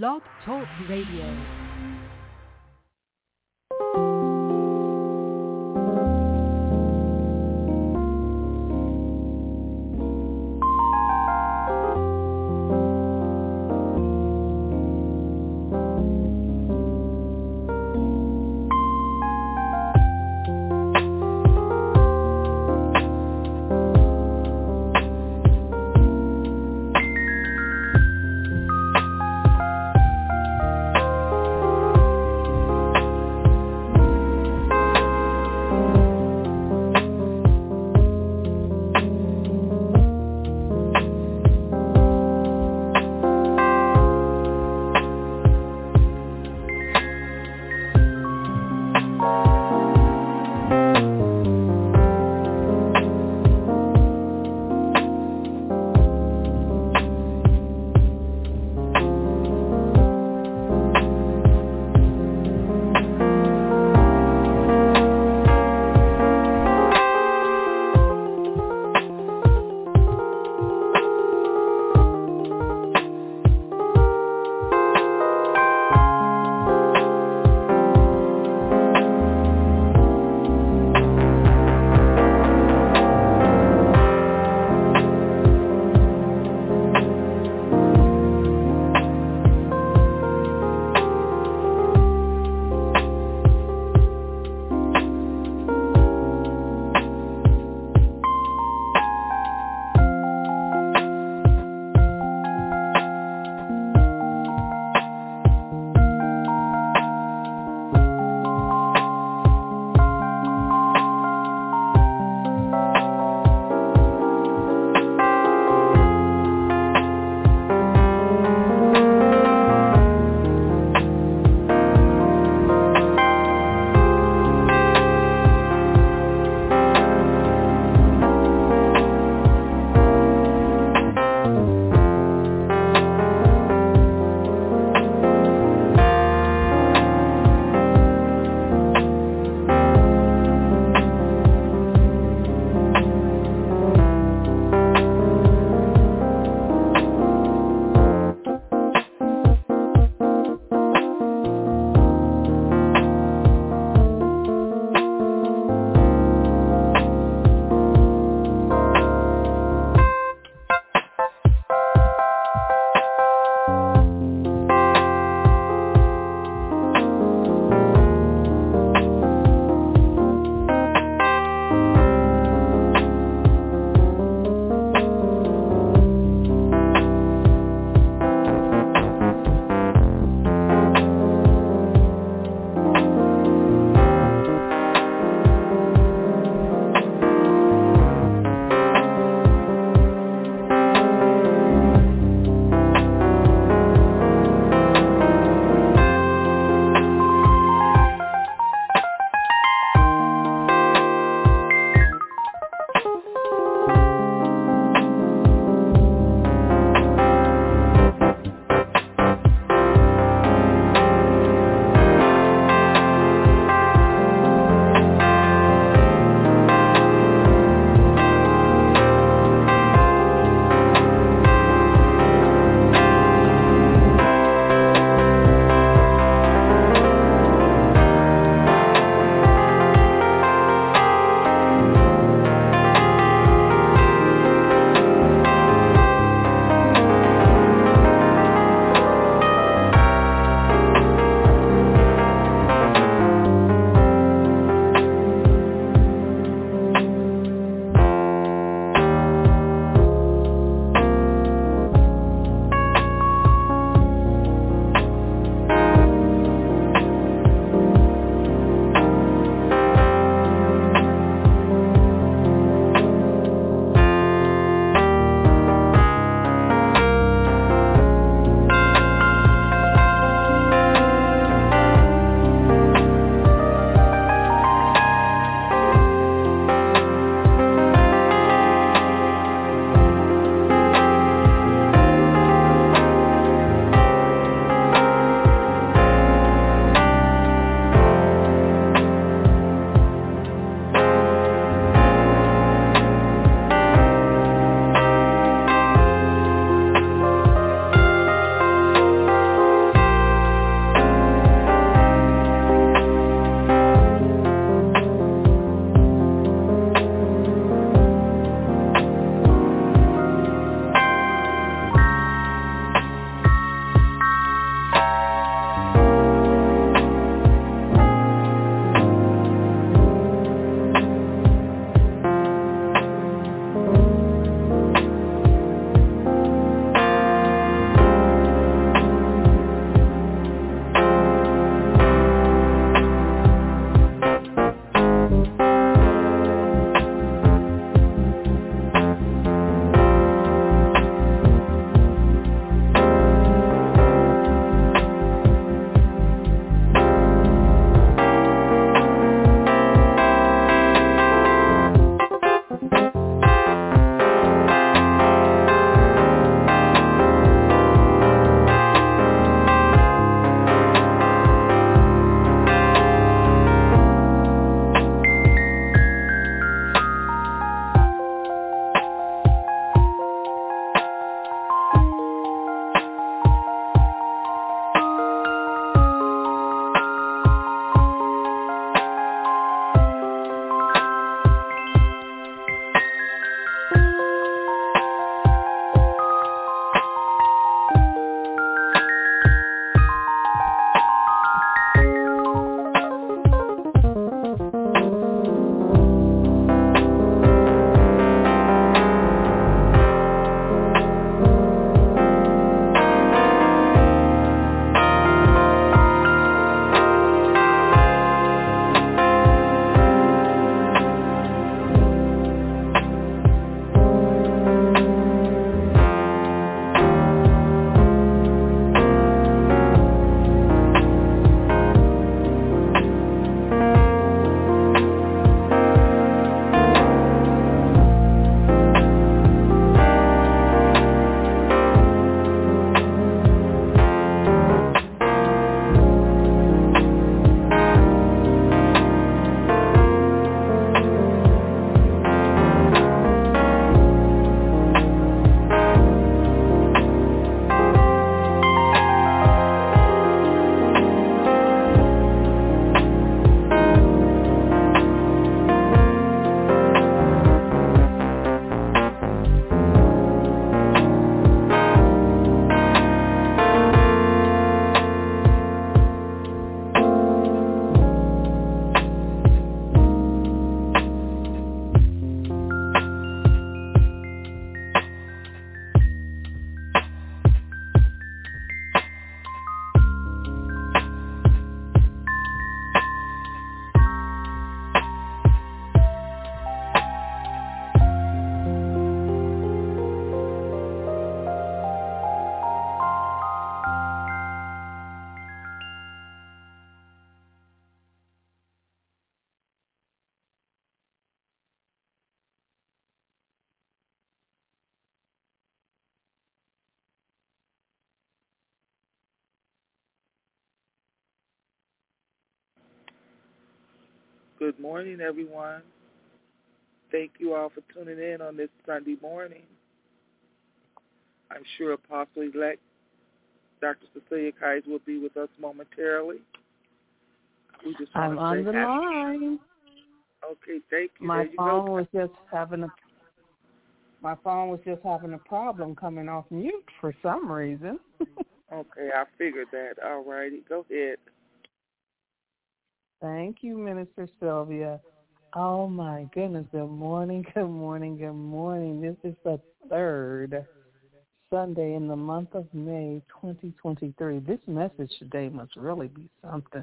Blog Talk Radio. Good morning, everyone. Thank you all for tuning in on this Sunday morning. I'm sure Apostle-elect Dr. Cecilia Kies will be with us momentarily. We just I'm on the happy. line. Okay, thank you. My you phone go. was just having a my phone was just having a problem coming off mute for some reason. okay, I figured that. All righty, go ahead. Thank you, Minister Sylvia. Oh my goodness. Good morning, good morning, good morning. This is the third Sunday in the month of May 2023. This message today must really be something.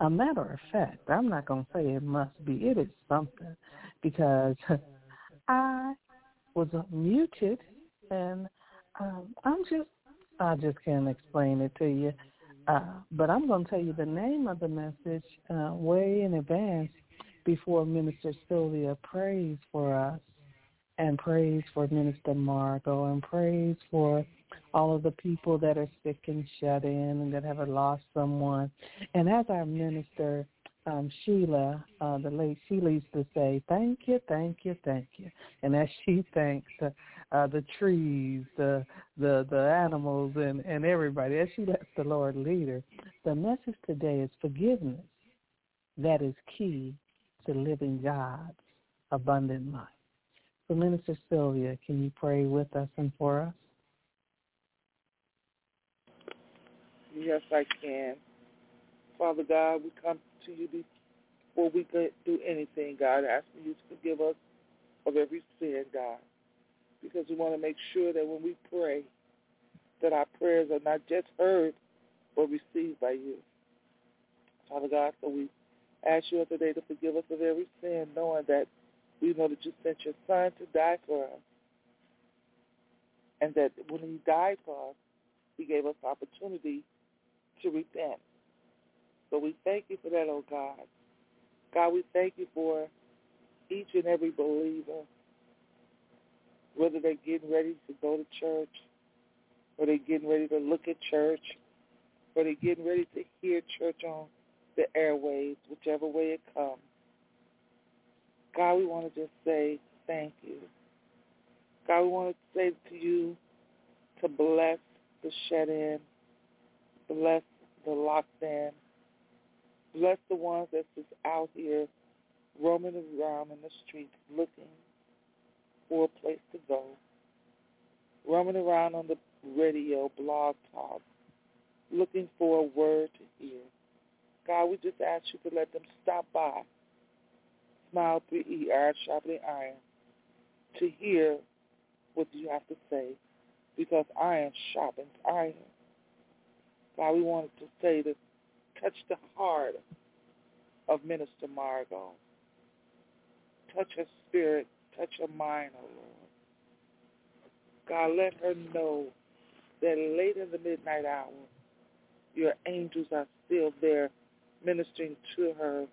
A matter of fact, I'm not going to say it must be. It is something because I was muted and um, I'm just, I just can't explain it to you. Uh, but I'm going to tell you the name of the message uh, way in advance before Minister Sylvia prays for us and prays for Minister Margot and prays for all of the people that are sick and shut in and that have lost someone. And as our minister, um, Sheila, uh, the late Sheila used to say, thank you, thank you, thank you. And as she thanks uh, uh, the trees, the the the animals, and and everybody, as she lets the Lord lead her, the message today is forgiveness. That is key to living God's abundant life. So, Minister Sylvia, can you pray with us and for us? Yes, I can. Father God, we come to you before we could do anything, God, asking you to forgive us of every sin, God, because we want to make sure that when we pray, that our prayers are not just heard, but received by you. Father God, so we ask you today to forgive us of every sin, knowing that we know that you sent your son to die for us. And that when he died for us, he gave us opportunity to repent. So we thank you for that, oh God. God, we thank you for each and every believer, whether they're getting ready to go to church, or they're getting ready to look at church, or they're getting ready to hear church on the airwaves, whichever way it comes. God, we want to just say thank you. God, we want to say to you to bless the shed-in, bless the locked-in, bless the ones that's just out here roaming around in the streets looking for a place to go, roaming around on the radio, blog talk, looking for a word to hear. God, we just ask you to let them stop by Smile 3E, sharpening iron, to hear what you have to say because iron sharpens iron. God, we wanted to say to touch the heart of Minister Margot. Touch her spirit, touch her mind, oh Lord. God, let her know that late in the midnight hour, your angels are still there ministering to her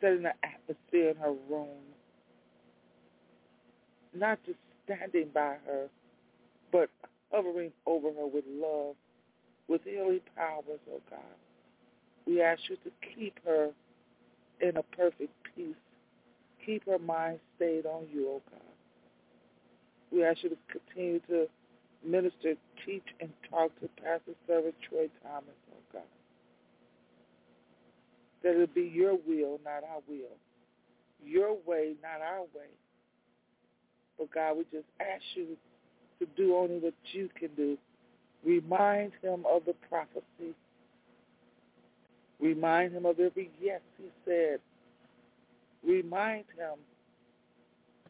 setting the atmosphere in her room. Not just standing by her, but hovering over her with love, with healing powers, oh God. We ask you to keep her in a perfect peace. Keep her mind stayed on you, oh God. We ask you to continue to minister, teach, and talk to Pastor Servant Troy Thomas, oh God that it be your will, not our will. Your way, not our way. But God, we just ask you to do only what you can do. Remind him of the prophecy. Remind him of every yes he said. Remind him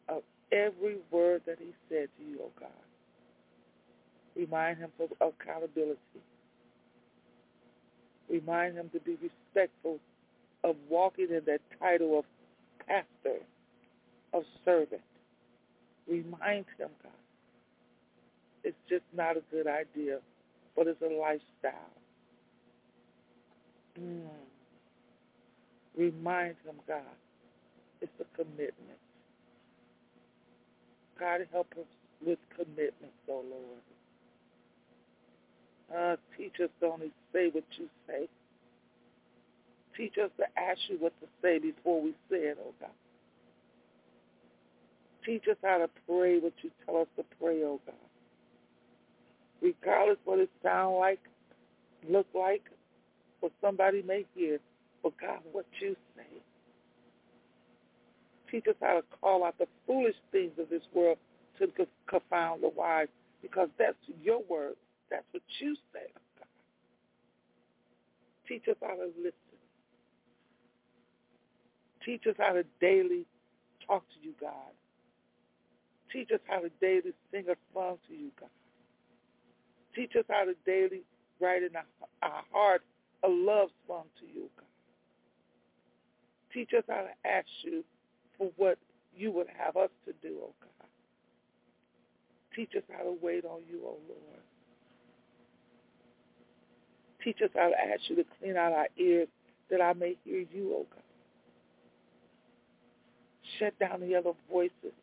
of every word that he said to you, oh God. Remind him of accountability. Remind him to be respectful of walking in that title of pastor, of servant. Remind him, God. It's just not a good idea, but it's a lifestyle. Mm. Remind him, God, it's a commitment. God, help us with commitment, oh Lord. Uh, teach us to only say what you say Teach us to ask you what to say before we say it, oh God. Teach us how to pray what you tell us to pray, oh God. Regardless what it sound like, look like, what somebody may hear, but God, what you say. Teach us how to call out the foolish things of this world to confound the wise, because that's your word. That's what you say, oh God. Teach us how to listen. Teach us how to daily talk to you, God. Teach us how to daily sing a song to you, God. Teach us how to daily write in our heart a love song to you, God. Teach us how to ask you for what you would have us to do, oh God. Teach us how to wait on you, oh Lord. Teach us how to ask you to clean out our ears that I may hear you, oh God. Shut down the other voices.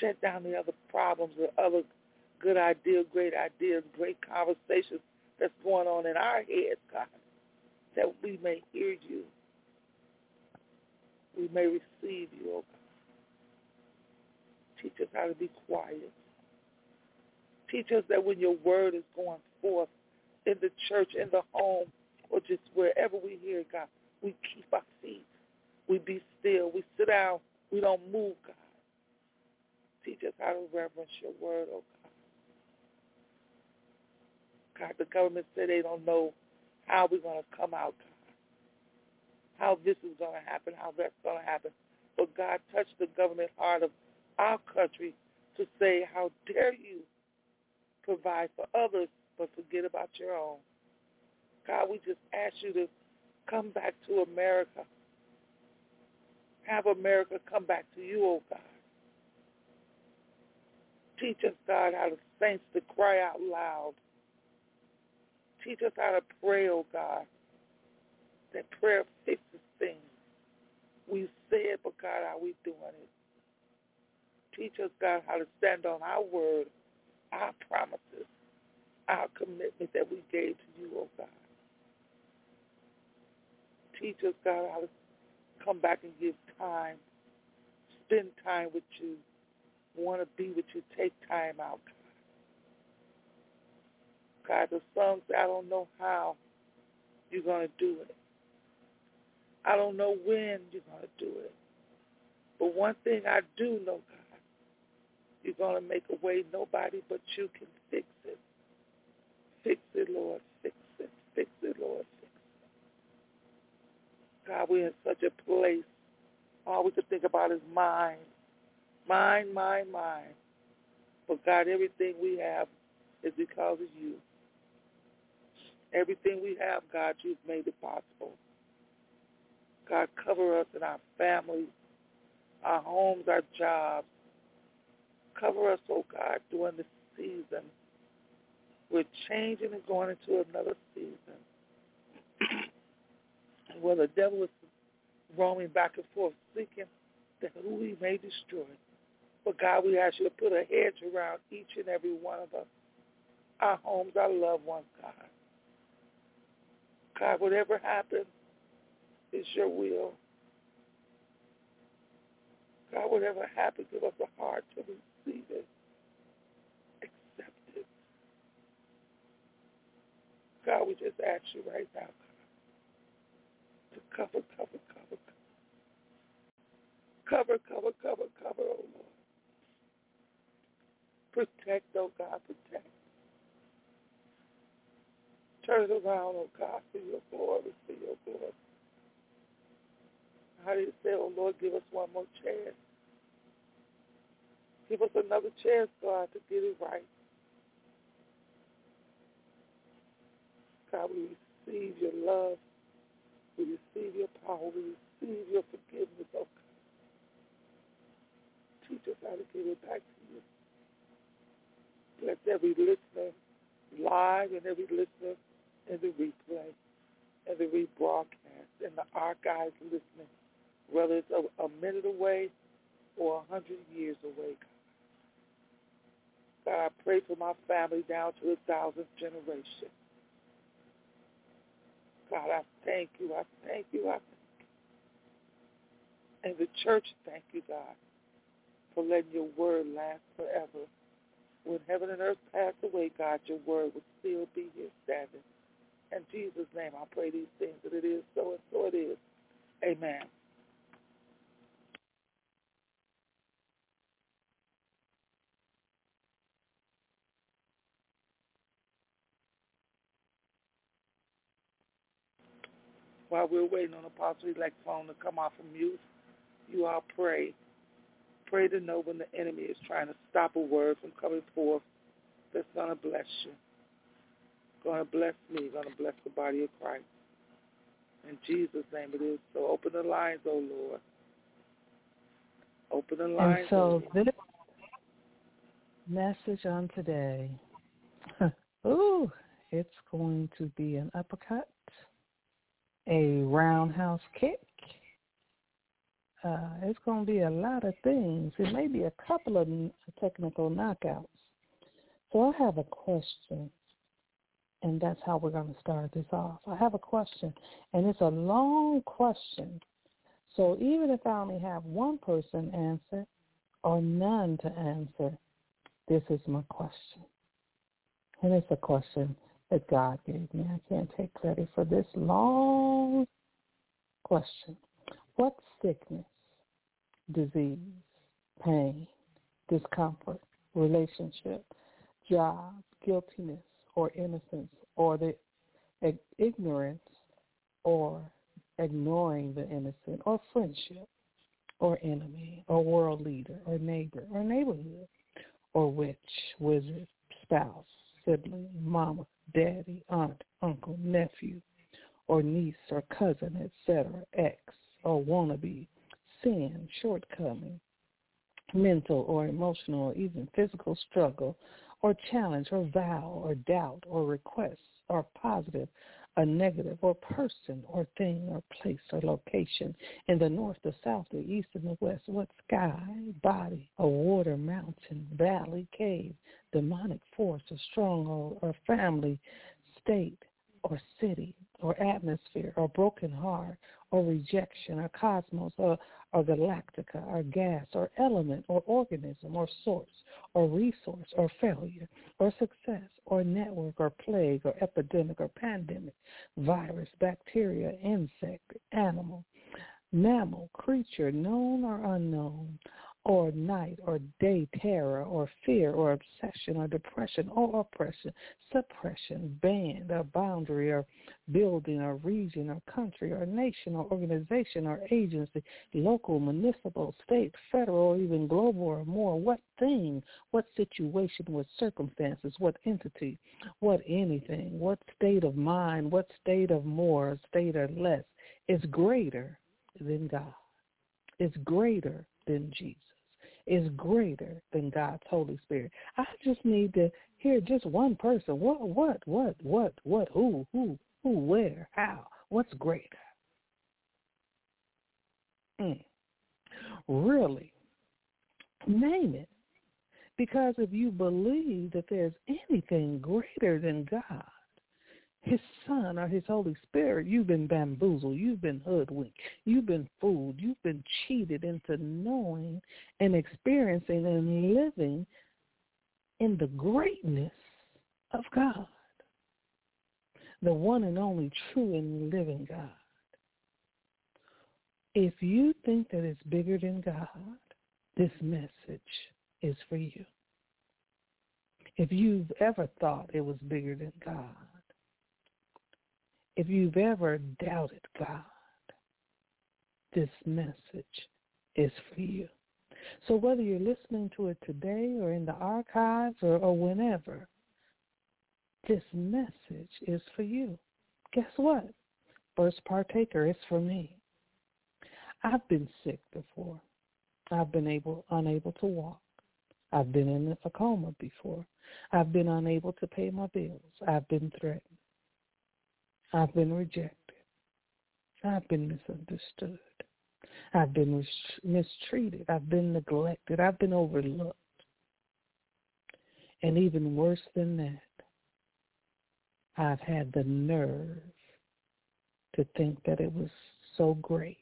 Shut down the other problems or other good idea, great ideas, great conversations that's going on in our heads, God, that we may hear you. We may receive you, oh God. Teach us how to be quiet. Teach us that when your word is going forth in the church, in the home, or just wherever we hear God, we keep our feet. We be still. We sit down. We don't move, God. Teach us how to reverence your word, oh God. God, the government said they don't know how we're going to come out. How this is going to happen, how that's going to happen. But God, touched the government heart of our country to say, how dare you provide for others but forget about your own. God, we just ask you to come back to America. Have America come back to you, oh God. Teach us, God, how to saints to cry out loud. Teach us how to pray, oh God. That prayer fixes things. We say it, but God, how we doing it? Teach us, God, how to stand on our word, our promises, our commitment that we gave to you, oh God. Teach us, God, how to come back and give time, spend time with you, want to be with you, take time out, God. The songs, I don't know how you're going to do it. I don't know when you're going to do it. But one thing I do know, God, you're going to make a way nobody but you can fix it. Fix it, Lord. Fix it. Fix it, Lord. Fix it. God, we're in such a place. All we can think about is mind. Mind, mind, mind. But God, everything we have is because of you. Everything we have, God, you've made it possible. God, cover us and our families, our homes, our jobs. Cover us, oh God, during this season. We're changing and going into another season where the devil is roaming back and forth, seeking that who he may destroy. But God, we ask you to put a hedge around each and every one of us, our homes, our loved ones, God. God, whatever happens is your will. God, whatever happens, give us a heart to receive it. God, we just ask you right now, God, to cover, cover, cover, cover, cover, cover, cover, cover, oh Lord. Protect, oh God, protect. Turn it around, oh God, for your glory, for your glory. How do you say, oh Lord, give us one more chance? Give us another chance, God, to get it right. God, we receive your love. We receive your power. We receive your forgiveness, oh God. Teach us how to give it back to you. Bless every listener live and every listener in the replay and the rebroadcast and the archives listening, whether it's a, a minute away or a hundred years away, God. God, I pray for my family down to a thousandth generation. God, I thank you. I thank you. I thank you. And the church, thank you, God, for letting your word last forever. When heaven and earth pass away, God, your word will still be here standing. In Jesus' name, I pray these things that it is so and so it is. Amen. While we're waiting on Apostle Elect phone to come off of mute, you all pray. Pray to know when the enemy is trying to stop a word from coming forth that's going to bless you. Going to bless me, going to bless the body of Christ. In Jesus' name it is. So open the lines, oh Lord. Open the lines. And so oh this message on today, ooh, it's going to be an uppercut a roundhouse kick. Uh, it's going to be a lot of things. It may be a couple of technical knockouts. So I have a question, and that's how we're going to start this off. I have a question, and it's a long question. So even if I only have one person answer or none to answer, this is my question. And it's a question that God gave me. I can't take credit for this long question. What sickness, disease, pain, discomfort, relationship, job, guiltiness, or innocence, or the ignorance, or ignoring the innocent, or friendship, or enemy, or world leader, or neighbor, or neighborhood, or witch, wizard, spouse, sibling, mama, daddy, aunt, uncle, nephew, or niece or cousin, etc., ex or wannabe, sin, shortcoming, mental or emotional or even physical struggle or challenge or vow or doubt or request or positive a negative or person or thing or place or location in the north, the south, the east, and the west, what sky, body, a water, mountain, valley, cave, demonic force, a stronghold, or family, state, or city, or atmosphere, or broken heart, or rejection, or cosmos, or, or galactica, or gas, or element, or organism, or source, or resource, or failure, or success, or network, or plague, or epidemic, or pandemic, virus, bacteria, insect, animal, mammal, creature, known or unknown, or night or day terror or fear or obsession or depression or oppression, suppression, band or boundary or building or region or country or nation or organization or agency, local, municipal, state, federal, or even global or more, what thing, what situation, what circumstances, what entity, what anything, what state of mind, what state of more, state or less is greater than God, is greater than Jesus is greater than God's Holy Spirit. I just need to hear just one person. What, what, what, what, what, who, who, who, where, how, what's greater? Mm. Really? Name it. Because if you believe that there's anything greater than God, his son or his Holy Spirit, you've been bamboozled, you've been hoodwinked, you've been fooled, you've been cheated into knowing and experiencing and living in the greatness of God, the one and only true and living God. If you think that it's bigger than God, this message is for you. If you've ever thought it was bigger than God, if you've ever doubted God, this message is for you. So whether you're listening to it today or in the archives or, or whenever, this message is for you. Guess what? First partaker is for me. I've been sick before. I've been able unable to walk. I've been in a coma before. I've been unable to pay my bills. I've been threatened. I've been rejected. I've been misunderstood. I've been mistreated. I've been neglected. I've been overlooked. And even worse than that, I've had the nerve to think that it was so great.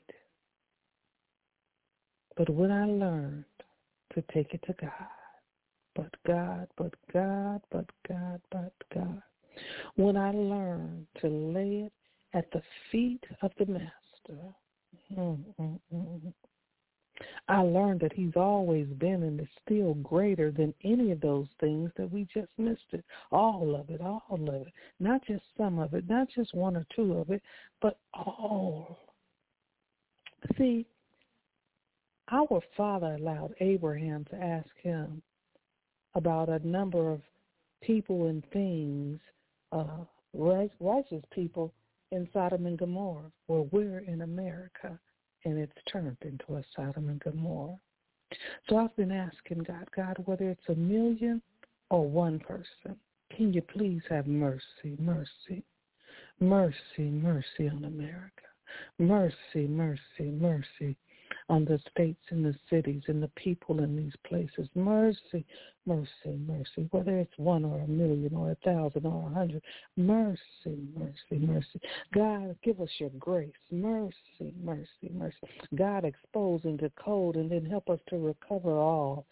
But when I learned to take it to God, but God, but God, but God, but God, when I learned to lay it at the feet of the Master, mm, mm, mm, I learned that he's always been and is still greater than any of those things that we just missed it. All of it, all of it. Not just some of it, not just one or two of it, but all. See, our father allowed Abraham to ask him about a number of people and things, uh, righteous people in Sodom and Gomorrah, where we're in America and it's turned into a Sodom and Gomorrah. So I've been asking God, God, whether it's a million or one person, can you please have mercy, mercy, mercy, mercy on America. Mercy, mercy, mercy on the states and the cities and the people in these places. Mercy, mercy, mercy, whether it's one or a million or a thousand or a hundred. Mercy, mercy, mercy. God, give us your grace. Mercy, mercy, mercy. God, exposing the code and then help us to recover all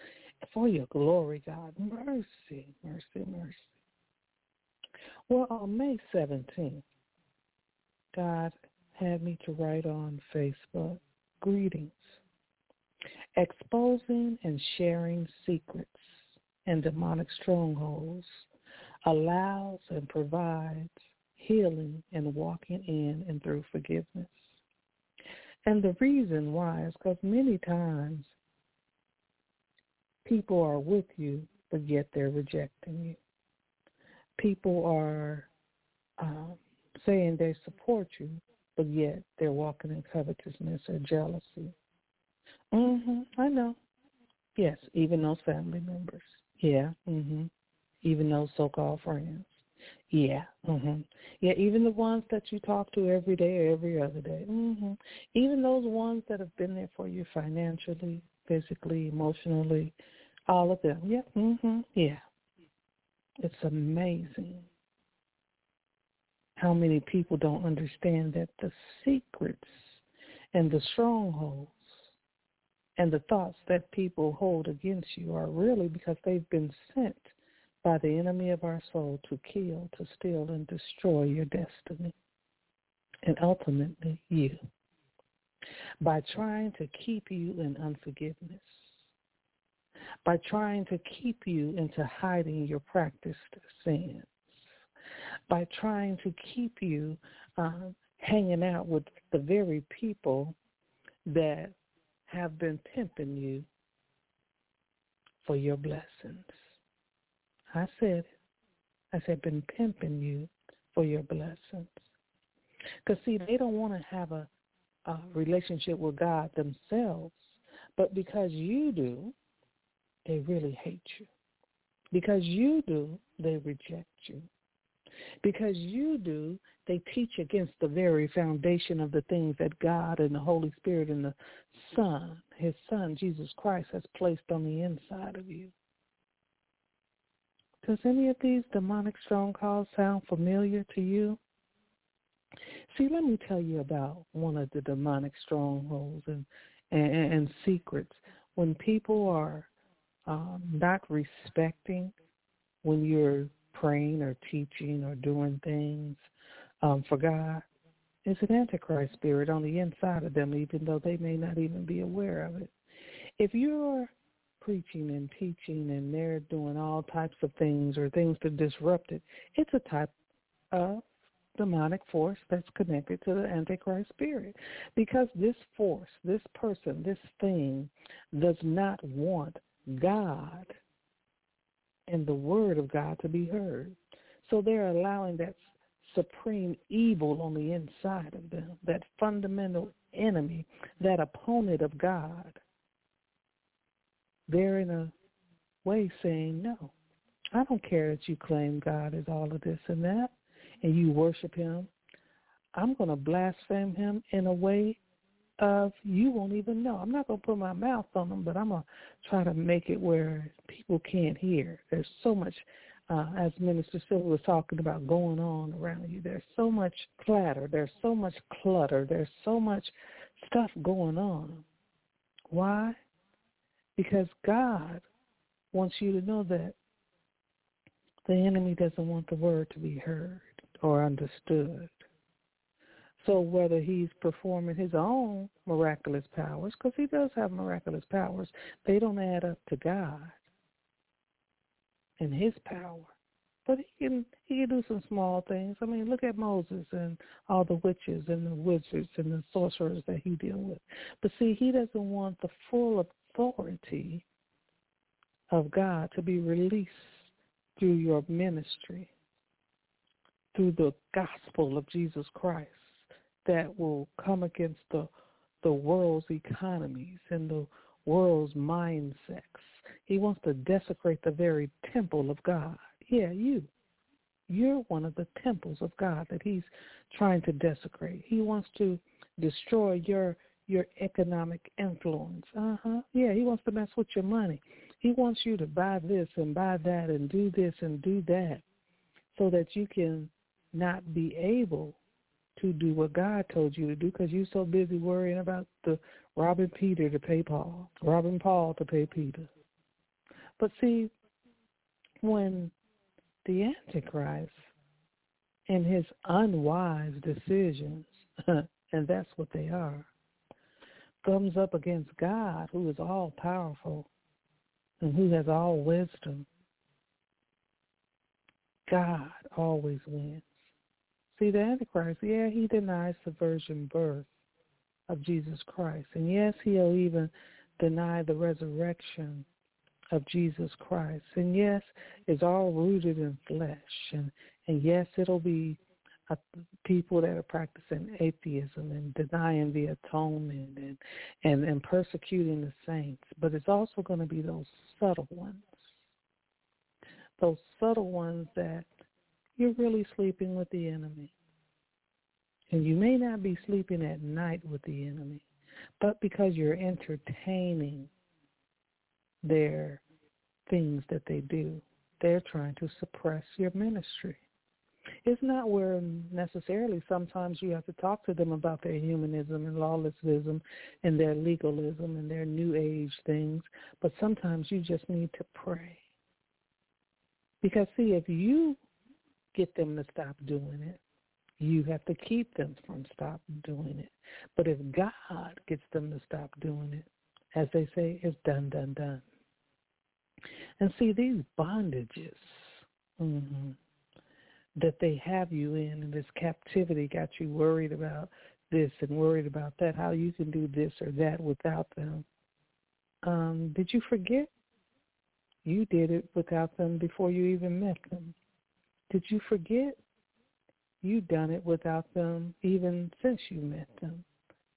for your glory, God. Mercy, mercy, mercy. Well, on May 17th, God had me to write on Facebook, greetings exposing and sharing secrets and demonic strongholds allows and provides healing and walking in and through forgiveness. And the reason why is because many times people are with you, but yet they're rejecting you. People are um, saying they support you, but yet they're walking in covetousness or jealousy. Mhm. I know. Yes, even those family members. Yeah. Mhm. Even those so-called friends. Yeah. Mhm. Yeah, even the ones that you talk to every day or every other day. Mhm. Even those ones that have been there for you financially, physically, emotionally, all of them. Yeah. Mhm. Yeah. It's amazing how many people don't understand that the secrets and the strongholds and the thoughts that people hold against you are really because they've been sent by the enemy of our soul to kill, to steal, and destroy your destiny, and ultimately you, by trying to keep you in unforgiveness, by trying to keep you into hiding your practiced sins, by trying to keep you uh, hanging out with the very people that have been pimping you for your blessings. I said. I said been pimping you for your blessings. Because, see, they don't want to have a, a relationship with God themselves, but because you do, they really hate you. Because you do, they reject you. Because you do, they teach against the very foundation of the things that God and the Holy Spirit and the Son, his Son, Jesus Christ, has placed on the inside of you. Does any of these demonic strongholds sound familiar to you? See, let me tell you about one of the demonic strongholds and, and, and secrets. When people are um, not respecting when you're praying or teaching or doing things um, for God, it's an antichrist spirit on the inside of them, even though they may not even be aware of it. If you're preaching and teaching and they're doing all types of things or things to disrupt it, it's a type of demonic force that's connected to the antichrist spirit because this force this person this thing does not want god and the word of god to be heard so they're allowing that supreme evil on the inside of them, that fundamental enemy, that opponent of God, they're in a way saying, no, I don't care that you claim God is all of this and that, and you worship him. I'm going to blaspheme him in a way of you won't even know. I'm not going to put my mouth on them, but I'm going to try to make it where people can't hear. There's so much uh, as Minister Sylvia was talking about going on around you. There's so much clatter. There's so much clutter. There's so much stuff going on. Why? Because God wants you to know that the enemy doesn't want the word to be heard or understood. So whether he's performing his own miraculous powers, because he does have miraculous powers, they don't add up to God and his power. But he can he can do some small things. I mean, look at Moses and all the witches and the wizards and the sorcerers that he deal with. But see, he doesn't want the full authority of God to be released through your ministry, through the gospel of Jesus Christ that will come against the the world's economies and the world's mindsets. He wants to desecrate the very temple of God. Yeah, you. You're one of the temples of God that he's trying to desecrate. He wants to destroy your your economic influence. Uh-huh. Yeah, he wants to mess with your money. He wants you to buy this and buy that and do this and do that so that you can not be able to do what God told you to do because you're so busy worrying about the robbing Peter to pay Paul, robbing Paul to pay Peter. But see, when the Antichrist and his unwise decisions, and that's what they are, comes up against God, who is all powerful and who has all wisdom, God always wins. See, the Antichrist, yeah, he denies the virgin birth of Jesus Christ. And yes, he'll even deny the resurrection of Jesus Christ. And yes, it's all rooted in flesh. And, and yes, it'll be uh, people that are practicing atheism and denying the atonement and, and, and persecuting the saints. But it's also going to be those subtle ones. Those subtle ones that you're really sleeping with the enemy. And you may not be sleeping at night with the enemy, but because you're entertaining their things that they do, they're trying to suppress your ministry. It's not where necessarily sometimes you have to talk to them about their humanism and lawlessism and their legalism and their new age things, but sometimes you just need to pray. Because see, if you get them to stop doing it, you have to keep them from stop doing it. But if God gets them to stop doing it, as they say, it's done, done, done. And see, these bondages mm-hmm, that they have you in and this captivity got you worried about this and worried about that, how you can do this or that without them. Um, did you forget? You did it without them before you even met them. Did you forget? You done it without them even since you met them.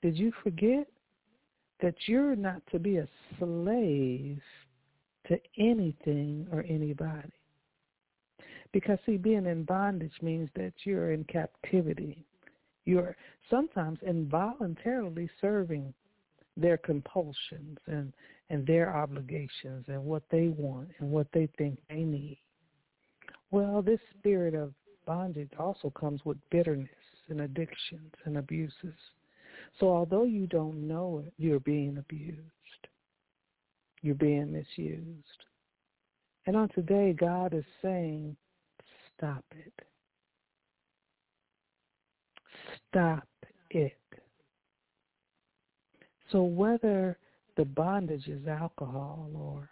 Did you forget that you're not to be a slave to anything or anybody? Because see, being in bondage means that you're in captivity. You're sometimes involuntarily serving their compulsions and, and their obligations and what they want and what they think they need. Well, this spirit of bondage also comes with bitterness and addictions and abuses. So although you don't know it, you're being abused. You're being misused. And on today, God is saying, stop it. Stop it. So whether the bondage is alcohol or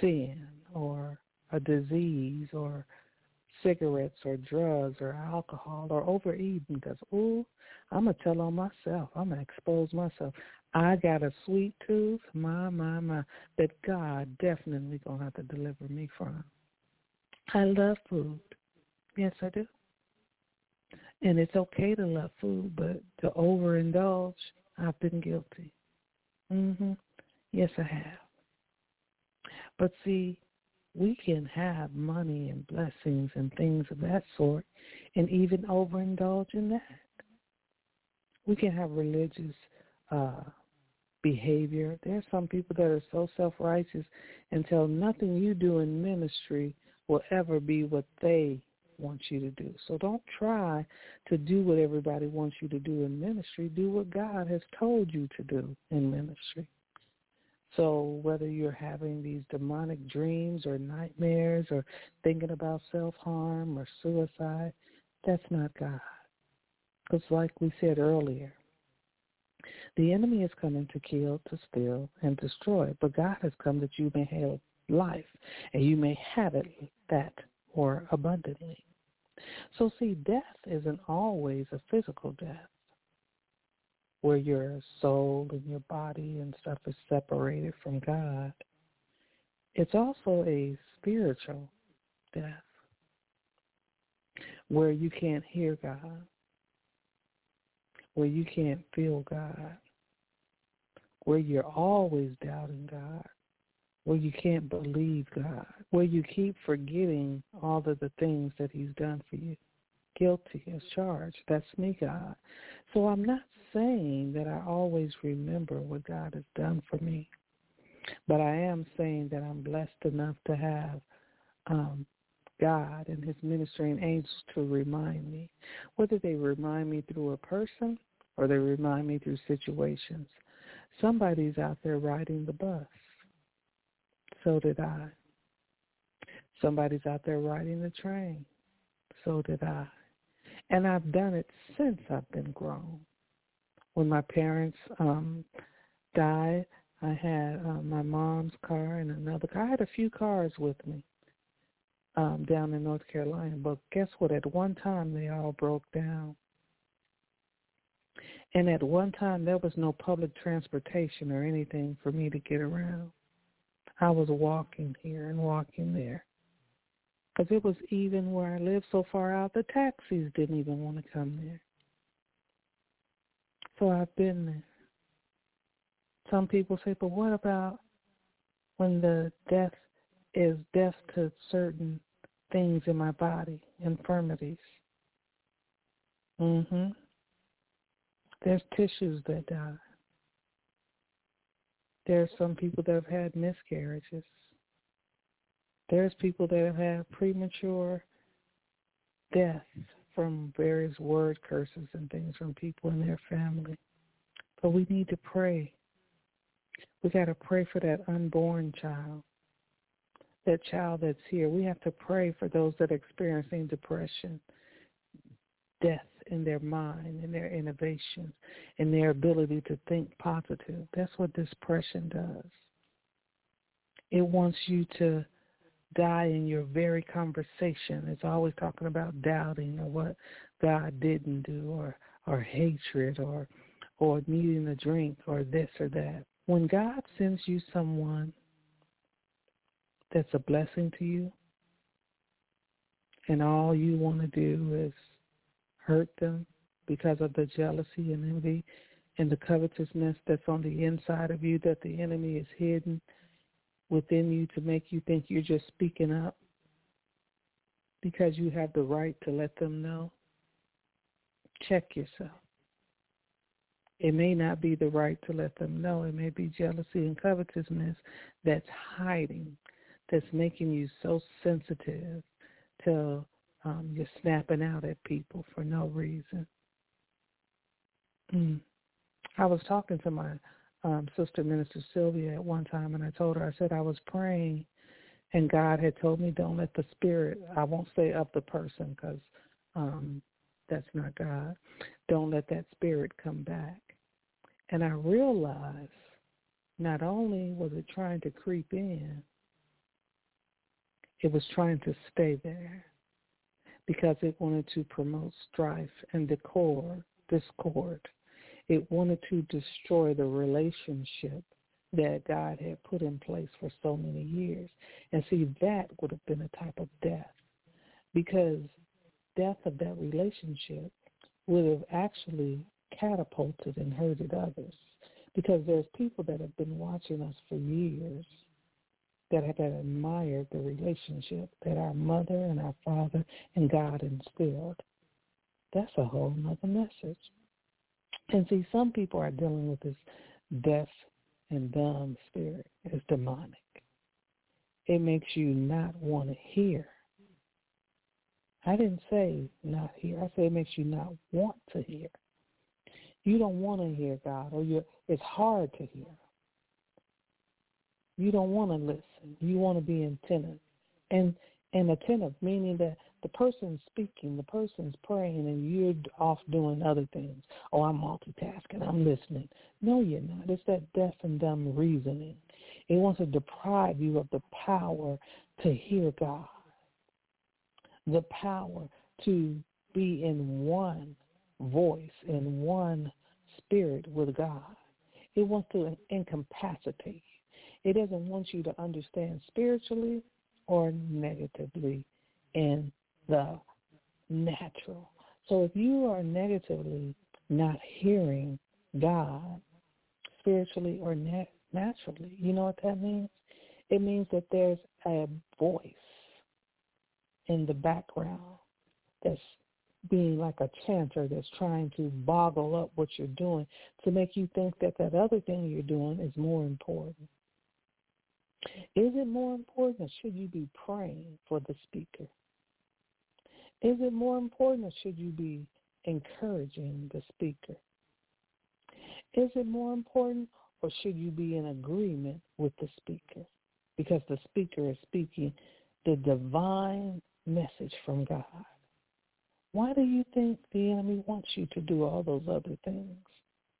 sin or a disease or cigarettes or drugs or alcohol or overeating because, ooh, I'm going to tell on myself. I'm going to expose myself. I got a sweet tooth, my, my, my, that God definitely going to have to deliver me from. I love food. Yes, I do. And it's okay to love food, but to overindulge, I've been guilty. Mhm. Yes, I have. But see, we can have money and blessings and things of that sort and even overindulge in that. We can have religious uh, behavior. There are some people that are so self-righteous until nothing you do in ministry will ever be what they want you to do. So don't try to do what everybody wants you to do in ministry. Do what God has told you to do in ministry. So whether you're having these demonic dreams or nightmares or thinking about self-harm or suicide, that's not God. Because like we said earlier, the enemy is coming to kill, to steal, and destroy. But God has come that you may have life, and you may have it that more abundantly. So see, death isn't always a physical death where your soul and your body and stuff is separated from God. It's also a spiritual death where you can't hear God, where you can't feel God, where you're always doubting God, where you can't believe God, where you keep forgetting all of the things that he's done for you. Guilty as charged. That's me, God. So I'm not saying that I always remember what God has done for me, but I am saying that I'm blessed enough to have um, God and his ministering angels to remind me, whether they remind me through a person or they remind me through situations. Somebody's out there riding the bus. So did I. Somebody's out there riding the train. So did I. And I've done it since I've been grown. When my parents um died, I had uh, my mom's car and another car. I had a few cars with me um down in North Carolina, but guess what? At one time they all broke down. And at one time there was no public transportation or anything for me to get around. I was walking here and walking there. Because it was even where I lived so far out, the taxis didn't even want to come there. So I've been there. Some people say, but what about when the death is death to certain things in my body, infirmities? Mhm. There's tissues that uh, die. There are some people that have had miscarriages. There's people that have had premature death from various word curses and things from people in their family. But we need to pray. We got to pray for that unborn child, that child that's here. We have to pray for those that are experiencing depression, death in their mind, in their innovation, in their ability to think positive. That's what depression does. It wants you to die in your very conversation. It's always talking about doubting or what God didn't do or or hatred or or needing a drink or this or that. When God sends you someone that's a blessing to you and all you want to do is hurt them because of the jealousy and envy and the covetousness that's on the inside of you that the enemy is hidden within you to make you think you're just speaking up because you have the right to let them know, check yourself. It may not be the right to let them know. It may be jealousy and covetousness that's hiding, that's making you so sensitive till um, you're snapping out at people for no reason. Mm. I was talking to my um, sister minister Sylvia at one time, and I told her I said I was praying, and God had told me don't let the spirit. I won't say of the person because um, that's not God. Don't let that spirit come back. And I realized not only was it trying to creep in, it was trying to stay there because it wanted to promote strife and discord, discord it wanted to destroy the relationship that God had put in place for so many years. And see, that would have been a type of death because death of that relationship would have actually catapulted and hurted others because there's people that have been watching us for years that have admired the relationship that our mother and our father and God instilled. That's a whole nother message. And see, some people are dealing with this deaf and dumb spirit. It's demonic. It makes you not want to hear I didn't say not hear. I said it makes you not want to hear. You don't want to hear God, or you it's hard to hear. You don't want to listen. You want to be attentive, and and attentive meaning that the person's speaking, the person's praying, and you're off doing other things. Oh, I'm multitasking. I'm listening. No, you're not. It's that deaf and dumb reasoning. It wants to deprive you of the power to hear God, the power to be in one voice, in one spirit with God. It wants to incapacitate. It doesn't want you to understand spiritually or negatively in the natural. So if you are negatively not hearing God spiritually or nat- naturally, you know what that means? It means that there's a voice in the background that's being like a chanter that's trying to boggle up what you're doing to make you think that that other thing you're doing is more important. Is it more important should you be praying for the speaker? Is it more important should you be encouraging the speaker? Is it more important or should you be in agreement with the speaker? Because the speaker is speaking the divine message from God. Why do you think the enemy wants you to do all those other things?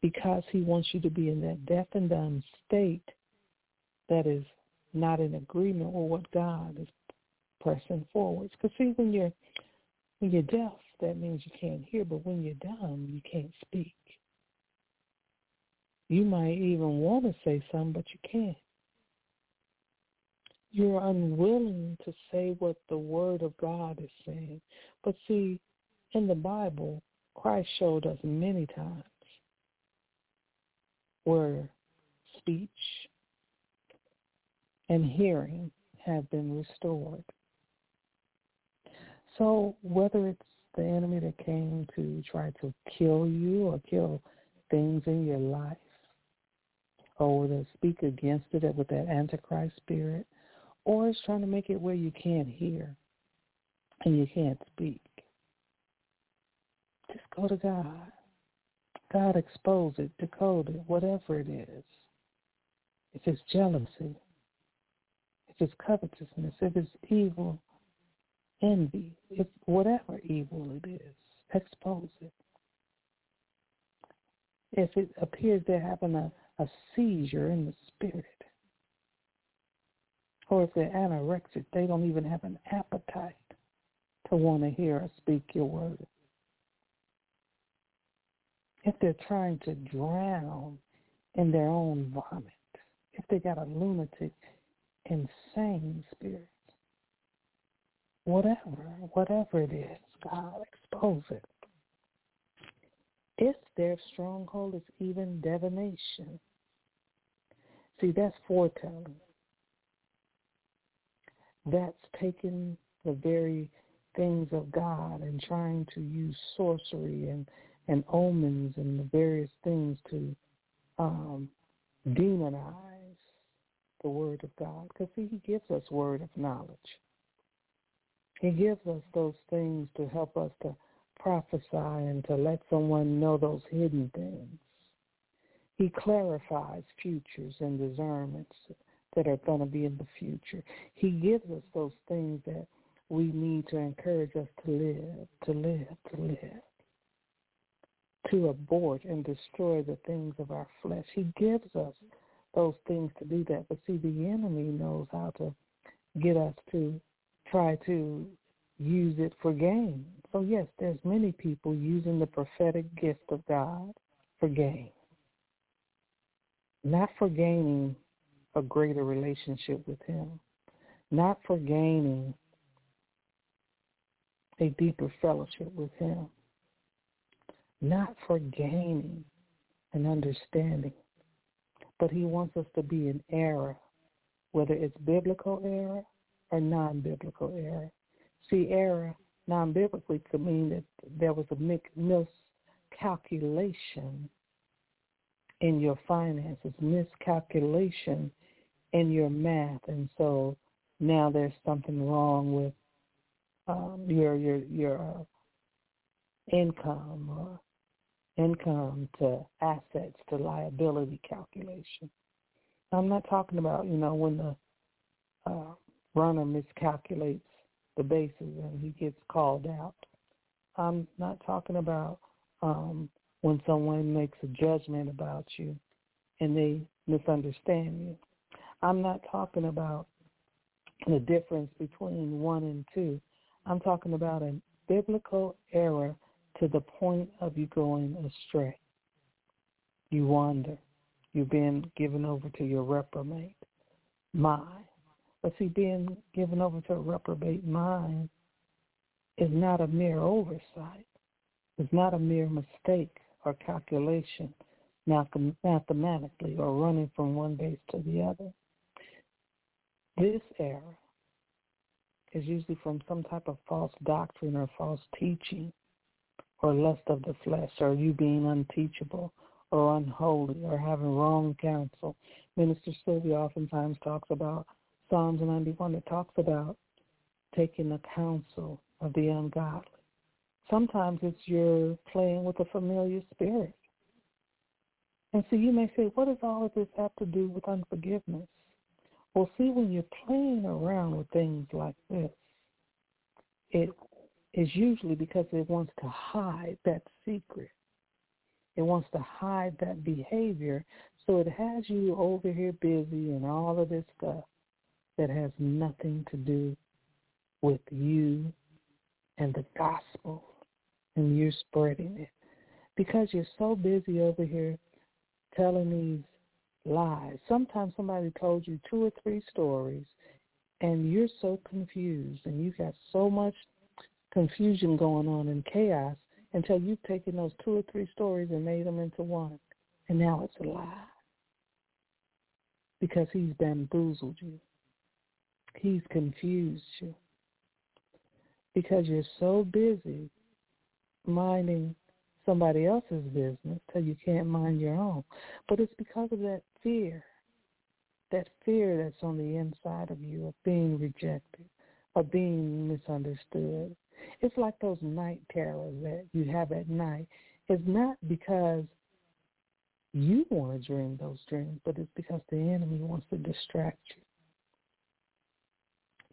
Because he wants you to be in that deaf and dumb state that is not in agreement with what God is pressing forward. Because see, when you're when you're deaf, that means you can't hear, but when you're dumb, you can't speak. You might even want to say something, but you can't. You're unwilling to say what the Word of God is saying. But see, in the Bible, Christ showed us many times where speech and hearing have been restored. So whether it's the enemy that came to try to kill you or kill things in your life, or to speak against it with that antichrist spirit, or it's trying to make it where you can't hear and you can't speak. Just go to God. God expose it, decode it, whatever it is. If it's jealousy, it's covetousness, if it's evil, envy, if whatever evil it is, expose it. If it appears they're having a, a seizure in the spirit, or if they're anorexic, they don't even have an appetite to want to hear or speak your word. If they're trying to drown in their own vomit, if they got a lunatic, insane spirit, whatever, whatever it is, God, expose it. If their stronghold is even divination, see, that's foretelling. That's taking the very things of God and trying to use sorcery and, and omens and the various things to um, demonize the word of God. Because see, he gives us word of knowledge. He gives us those things to help us to prophesy and to let someone know those hidden things. He clarifies futures and discernments that are going to be in the future. He gives us those things that we need to encourage us to live, to live, to live, to abort and destroy the things of our flesh. He gives us those things to do that. But see, the enemy knows how to get us to try to use it for gain. So yes, there's many people using the prophetic gift of God for gain. Not for gaining a greater relationship with him. Not for gaining a deeper fellowship with him. Not for gaining an understanding. But he wants us to be in error, whether it's biblical error or non-biblical error. See, error non-biblically could mean that there was a miscalculation in your finances, miscalculation in your math, and so now there's something wrong with um, your your your uh, income or income to assets to liability calculation. I'm not talking about you know when the uh, runner miscalculates the bases and he gets called out. I'm not talking about um, when someone makes a judgment about you and they misunderstand you. I'm not talking about the difference between one and two. I'm talking about a biblical error to the point of you going astray. You wander. You've been given over to your reprobate mind. But see, being given over to a reprobate mind is not a mere oversight. It's not a mere mistake or calculation mathematically or running from one base to the other. This error is usually from some type of false doctrine or false teaching or lust of the flesh or you being unteachable or unholy or having wrong counsel. Minister Sylvia oftentimes talks about Psalms 91 that talks about taking the counsel of the ungodly. Sometimes it's you're playing with a familiar spirit. And so you may say, what does all of this have to do with unforgiveness? Well, see, when you're playing around with things like this, it is usually because it wants to hide that secret. It wants to hide that behavior. So it has you over here busy and all of this stuff that has nothing to do with you and the gospel and you're spreading it. Because you're so busy over here telling these lies. Sometimes somebody told you two or three stories and you're so confused and you got so much confusion going on and chaos until you've taken those two or three stories and made them into one. And now it's a lie. Because he's bamboozled you. He's confused you. Because you're so busy minding somebody else's business till you can't mind your own. But it's because of that fear, that fear that's on the inside of you of being rejected, of being misunderstood. It's like those night terrors that you have at night. It's not because you want to dream those dreams, but it's because the enemy wants to distract you.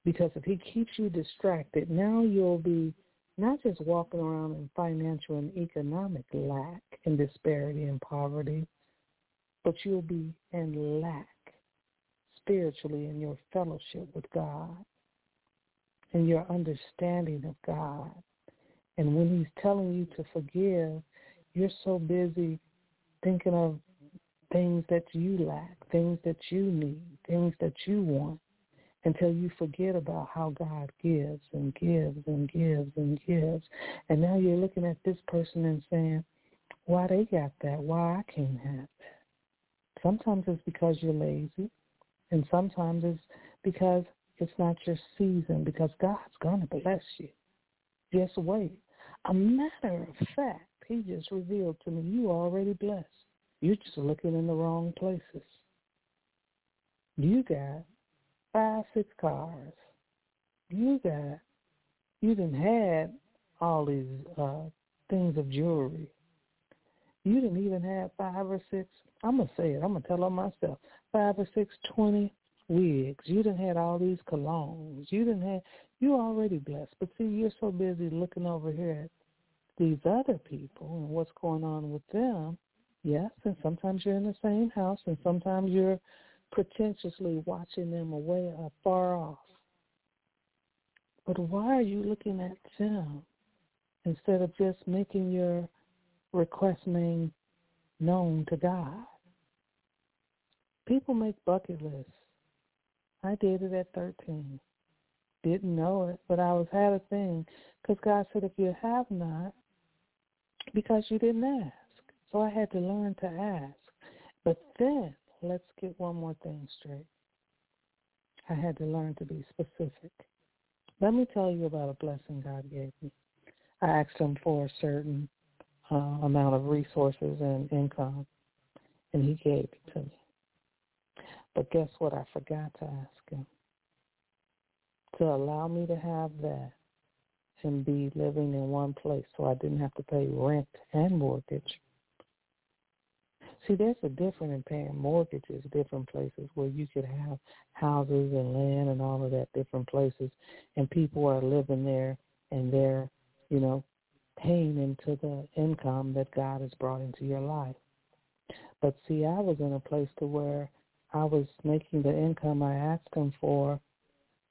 Because if he keeps you distracted, now you'll be not just walking around in financial and economic lack and disparity and poverty, but you'll be in lack spiritually in your fellowship with God and your understanding of God. And when he's telling you to forgive, you're so busy thinking of things that you lack, things that you need, things that you want, until you forget about how God gives and gives and gives and gives. And now you're looking at this person and saying, why they got that, why I can't have that. Sometimes it's because you're lazy, and sometimes it's because it's not your season, because God's going to bless you. Just wait. A matter of fact, he just revealed to me, you already blessed. You're just looking in the wrong places. You got five, six cars. You got, you didn't had all these uh, things of jewelry. You didn't even have five or six. I'm gonna say it. I'm gonna tell on myself. Five or six, twenty wigs. You didn't had all these colognes. You didn't have. You already blessed, but see, you're so busy looking over here at these other people and what's going on with them. Yes, and sometimes you're in the same house, and sometimes you're pretentiously watching them away far off. But why are you looking at them instead of just making your request name known to God? People make bucket lists. I did it at 13. Didn't know it, but I was had a thing because God said if you have not, because you didn't ask. So I had to learn to ask. But then let's get one more thing straight. I had to learn to be specific. Let me tell you about a blessing God gave me. I asked him for a certain uh, amount of resources and income, and he gave it to me. But guess what? I forgot to ask him to allow me to have that and be living in one place so I didn't have to pay rent and mortgage. See, there's a difference in paying mortgages, different places where you could have houses and land and all of that, different places, and people are living there and they're, you know, paying into the income that God has brought into your life. But see, I was in a place to where I was making the income I asked him for,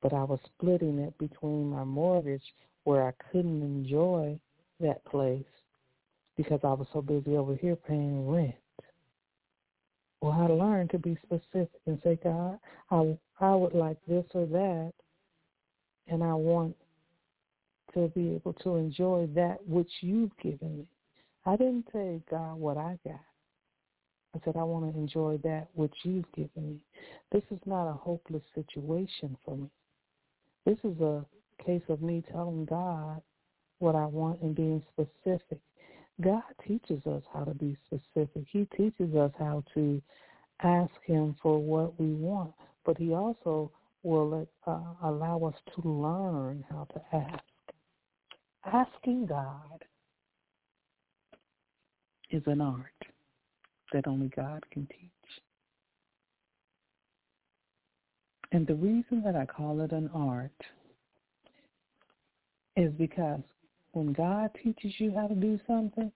but I was splitting it between my mortgage where I couldn't enjoy that place because I was so busy over here paying rent. Well, I learned to be specific and say, God, I, I would like this or that, and I want to be able to enjoy that which you've given me. I didn't say, God, what I got. I said, I want to enjoy that which you've given me. This is not a hopeless situation for me. This is a case of me telling God what I want and being specific. God teaches us how to be specific. He teaches us how to ask him for what we want, but he also will uh, allow us to learn how to ask. Asking God is an art that only God can teach. And the reason that I call it an art is because when God teaches you how to do something,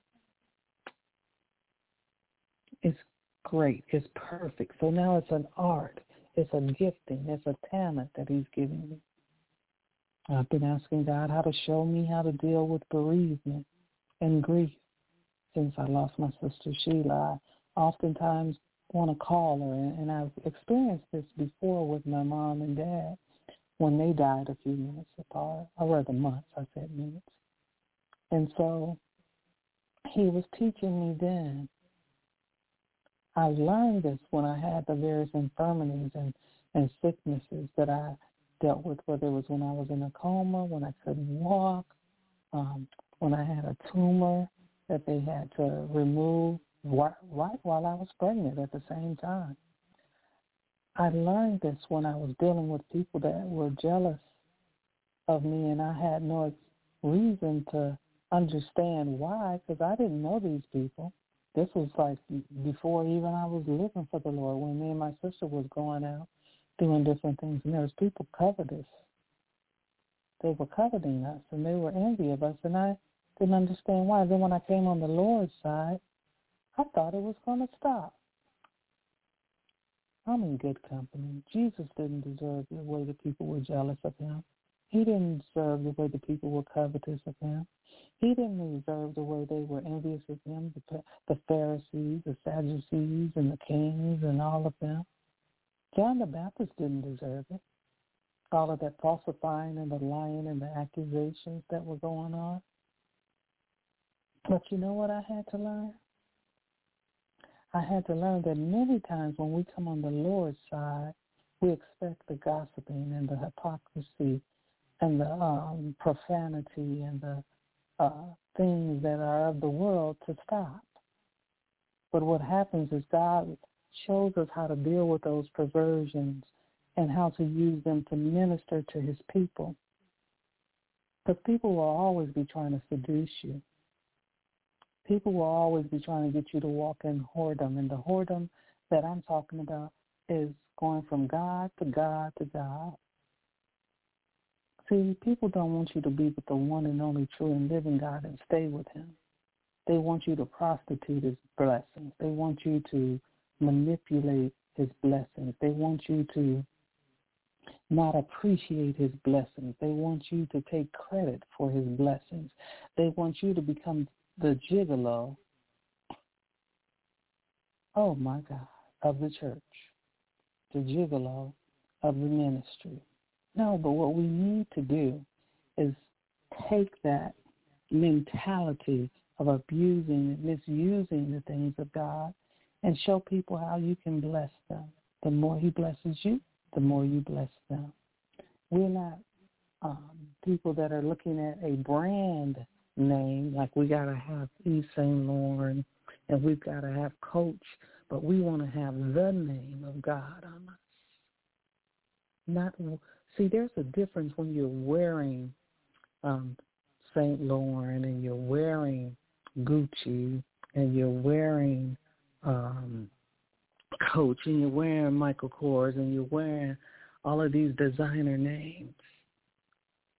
it's great. It's perfect. So now it's an art. It's a gifting. It's a talent that he's giving me. I've been asking God how to show me how to deal with bereavement and grief since I lost my sister Sheila. Oftentimes want to call her, and I've experienced this before with my mom and dad when they died a few minutes apart, or rather months, I said minutes. And so he was teaching me then. I learned this when I had the various infirmities and, and sicknesses that I dealt with, whether it was when I was in a coma, when I couldn't walk, um, when I had a tumor that they had to remove right, while I was pregnant at the same time. I learned this when I was dealing with people that were jealous of me, and I had no reason to understand why because I didn't know these people. This was like before even I was living for the Lord when me and my sister was going out doing different things, and there was people covetous. They were coveting us, and they were envy of us, and I didn't understand why. Then when I came on the Lord's side, I thought it was going to stop. I'm in good company. Jesus didn't deserve the way the people were jealous of him. He didn't deserve the way the people were covetous of him. He didn't deserve the way they were envious of him, the, the Pharisees, the Sadducees, and the kings, and all of them. John the Baptist didn't deserve it. All of that falsifying and the lying and the accusations that were going on. But you know what I had to learn? I had to learn that many times when we come on the Lord's side, we expect the gossiping and the hypocrisy and the um, profanity and the uh, things that are of the world to stop. But what happens is God shows us how to deal with those perversions and how to use them to minister to his people. Because people will always be trying to seduce you. People will always be trying to get you to walk in whoredom. And the whoredom that I'm talking about is going from God to God to God. See, people don't want you to be with the one and only true and living God and stay with him. They want you to prostitute his blessings. They want you to manipulate his blessings. They want you to not appreciate his blessings. They want you to take credit for his blessings. They want you to become the gigolo, oh my God, of the church, the gigolo of the ministry. No, but what we need to do is take that mentality of abusing and misusing the things of God and show people how you can bless them. The more he blesses you, the more you bless them. We're not um, people that are looking at a brand name, like we got to have Yves Saint Laurent and we've got to have Coach, but we want to have the name of God on us. Not See, there's a difference when you're wearing um, St. Laurent and you're wearing Gucci and you're wearing um, Coach and you're wearing Michael Kors and you're wearing all of these designer names.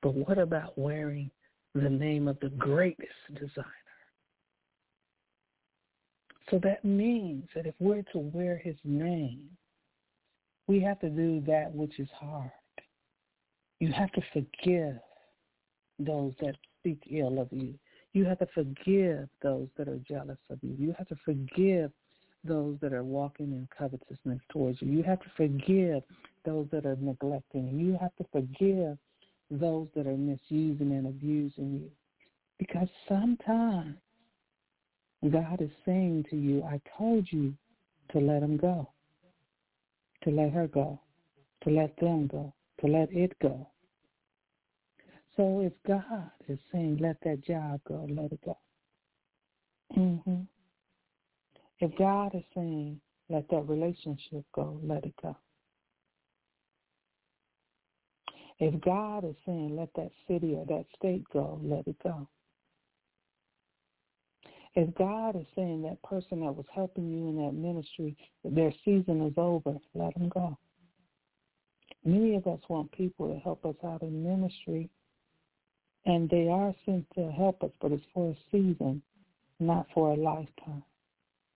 But what about wearing the name of the greatest designer? So that means that if we're to wear his name, we have to do that which is hard. You have to forgive those that speak ill of you. You have to forgive those that are jealous of you. You have to forgive those that are walking in covetousness towards you. You have to forgive those that are neglecting you. You have to forgive those that are misusing and abusing you. Because sometimes God is saying to you, I told you to let them go, to let her go, to let them go, to let it go. So if God is saying, let that job go, let it go. Mm-hmm. If God is saying, let that relationship go, let it go. If God is saying, let that city or that state go, let it go. If God is saying that person that was helping you in that ministry, their season is over, let them go. Many of us want people to help us out in ministry, and they are sent to help us, but it's for a season, not for a lifetime.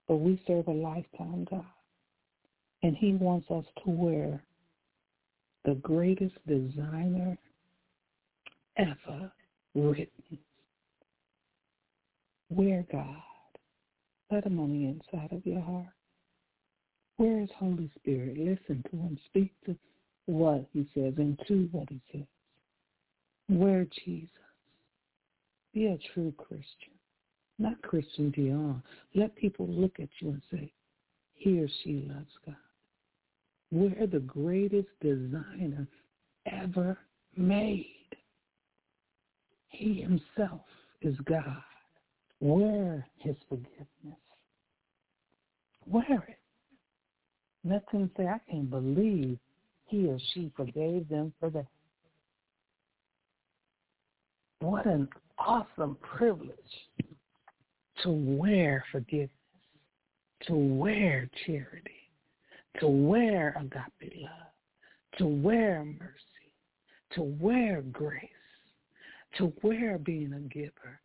But we serve a lifetime God, and he wants us to wear the greatest designer ever written. Where God? Let him on the inside of your heart. Where is Holy Spirit? Listen to him. Speak to what he says and to what he says. Where Jesus? Be a true Christian, not Christian Dior. Let people look at you and say, he or she loves God. We're the greatest designer ever made. He himself is God. Wear his forgiveness. Wear it. Let them say, I can't believe he or she forgave them for that. What an awesome privilege to wear forgiveness, to wear charity to wear agape love, to wear mercy, to wear grace, to wear being a giver,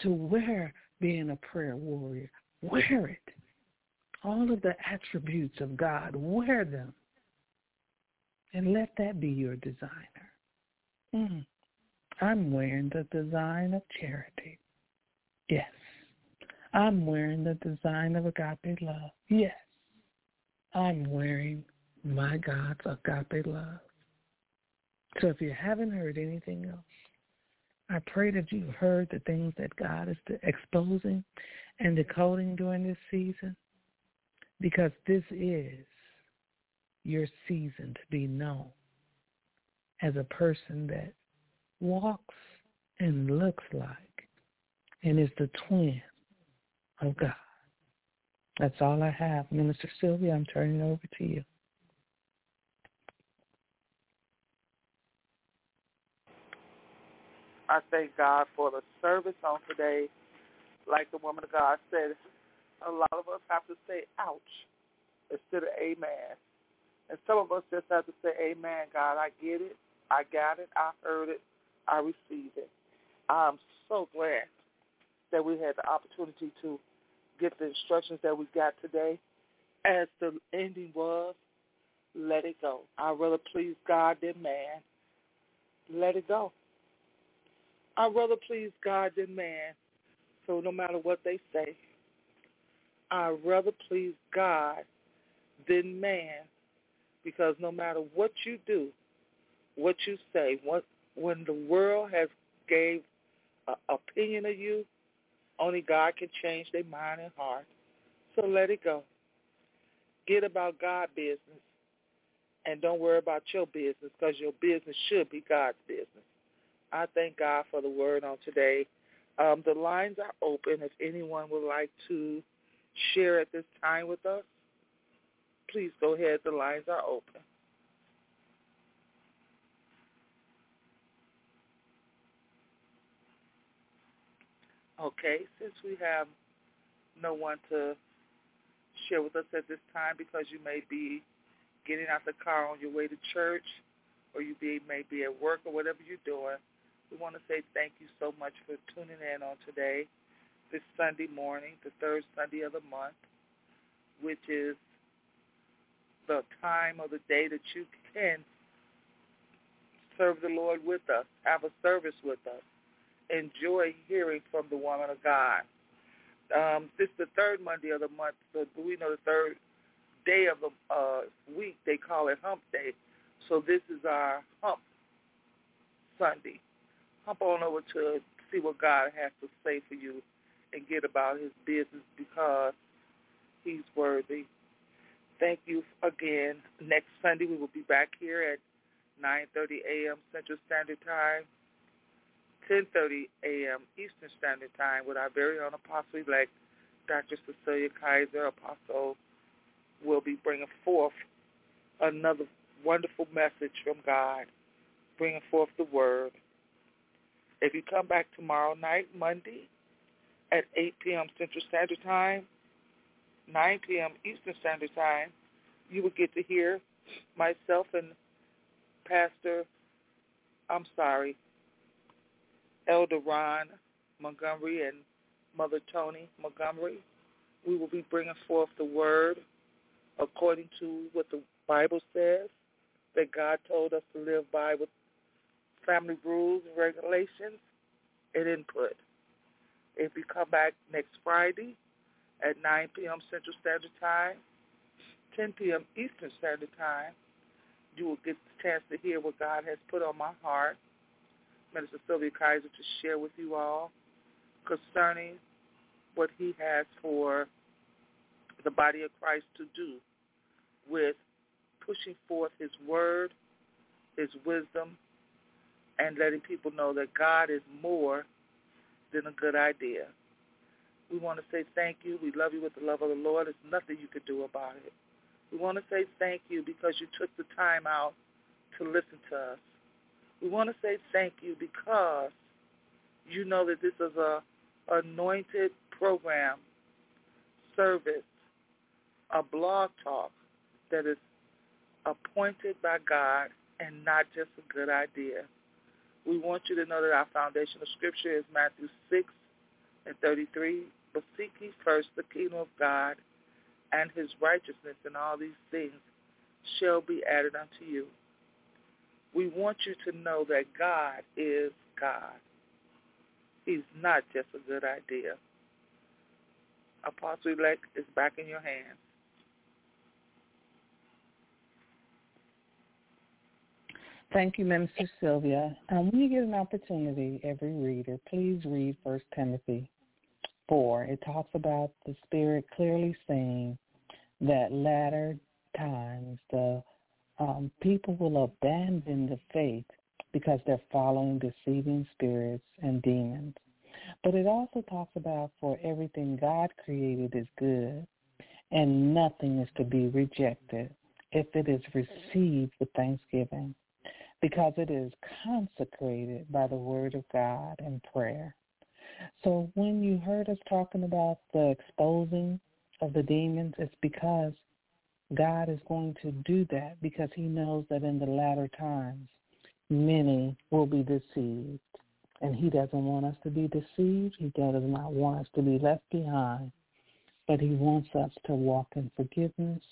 to wear being a prayer warrior. Wear it. All of the attributes of God, wear them. And let that be your designer. Mm. I'm wearing the design of charity. Yes. I'm wearing the design of agape love. Yes. I'm wearing my God's agape love. So if you haven't heard anything else, I pray that you've heard the things that God is exposing and decoding during this season because this is your season to be known as a person that walks and looks like and is the twin of God. That's all I have. Minister Sylvia, I'm turning it over to you. I thank God for the service on today. Like the woman of God said, a lot of us have to say ouch instead of amen. And some of us just have to say, amen, God, I get it. I got it. I heard it. I received it. I'm so glad that we had the opportunity to get the instructions that we got today. As the ending was, let it go. I'd rather please God than man. Let it go. I'd rather please God than man. So no matter what they say, I'd rather please God than man because no matter what you do, what you say, what, when the world has gave an opinion of you, only God can change their mind and heart. So let it go. Get about God business and don't worry about your business because your business should be God's business. I thank God for the word on today. Um, the lines are open if anyone would like to share at this time with us. Please go ahead. The lines are open. Okay, since we have no one to share with us at this time because you may be getting out the car on your way to church or you be, may be at work or whatever you're doing, we want to say thank you so much for tuning in on today, this Sunday morning, the third Sunday of the month, which is the time of the day that you can serve the Lord with us, have a service with us, enjoy hearing from the woman of God. Um, this is the third Monday of the month, so we know the third day of the uh, week. They call it Hump Day. So this is our Hump Sunday. Hump on over to see what God has to say for you and get about his business because he's worthy. Thank you again. Next Sunday we will be back here at 9.30 a.m. Central Standard Time, 10.30 a.m. Eastern Standard Time with our very own Apostle-elect, Dr. Cecilia Kaiser. Apostle will be bringing forth another wonderful message from God, bringing forth the word. If you come back tomorrow night, Monday, at 8 p.m. Central Standard Time, 9 p.m. Eastern Standard Time, you will get to hear myself and Pastor, I'm sorry, Elder Ron Montgomery and Mother Tony Montgomery. We will be bringing forth the word according to what the Bible says that God told us to live by with family rules and regulations and input. If you come back next Friday at 9 p.m. Central Standard Time, 10 p.m. Eastern Standard Time, you will get the chance to hear what God has put on my heart, Minister Sylvia Kaiser, to share with you all concerning what he has for the body of Christ to do with pushing forth his word, his wisdom, and letting people know that God is more than a good idea. We want to say thank you. We love you with the love of the Lord. There's nothing you could do about it. We want to say thank you because you took the time out to listen to us. We want to say thank you because you know that this is a anointed program, service, a blog talk that is appointed by God and not just a good idea. We want you to know that our foundational scripture is Matthew 6 and 33. But seek ye first the kingdom of God and his righteousness, and all these things shall be added unto you. We want you to know that God is God. He's not just a good idea. Apostle-elect is back in your hands. Thank you, Minister Sylvia. Um, when you get an opportunity, every reader, please read First Timothy 4. It talks about the Spirit clearly saying that latter times the um, people will abandon the faith because they're following deceiving spirits and demons. But it also talks about for everything God created is good, and nothing is to be rejected if it is received with thanksgiving because it is consecrated by the word of God and prayer. So when you heard us talking about the exposing of the demons, it's because God is going to do that because he knows that in the latter times many will be deceived. And he doesn't want us to be deceived. He does not want us to be left behind. But he wants us to walk in forgiveness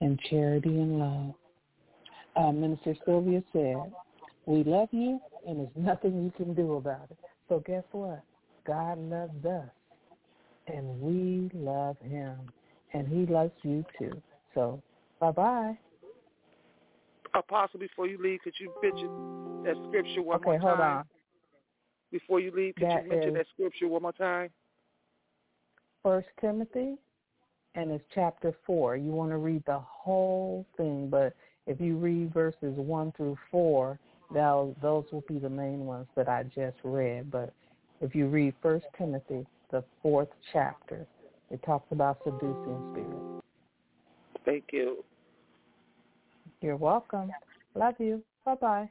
and charity and love uh, Minister Sylvia said, we love you and there's nothing you can do about it. So guess what? God loves us and we love him and he loves you too. So bye-bye. Apostle, before you leave, could you mention that scripture one okay, more time? Okay, hold on. Before you leave, could that you mention that scripture one more time? First Timothy, and it's chapter 4. You want to read the whole thing, but if you read verses 1 through 4, those, those will be the main ones that I just read. But if you read First Timothy, the fourth chapter, it talks about seducing spirits. Thank you. You're welcome. Love you. Bye-bye.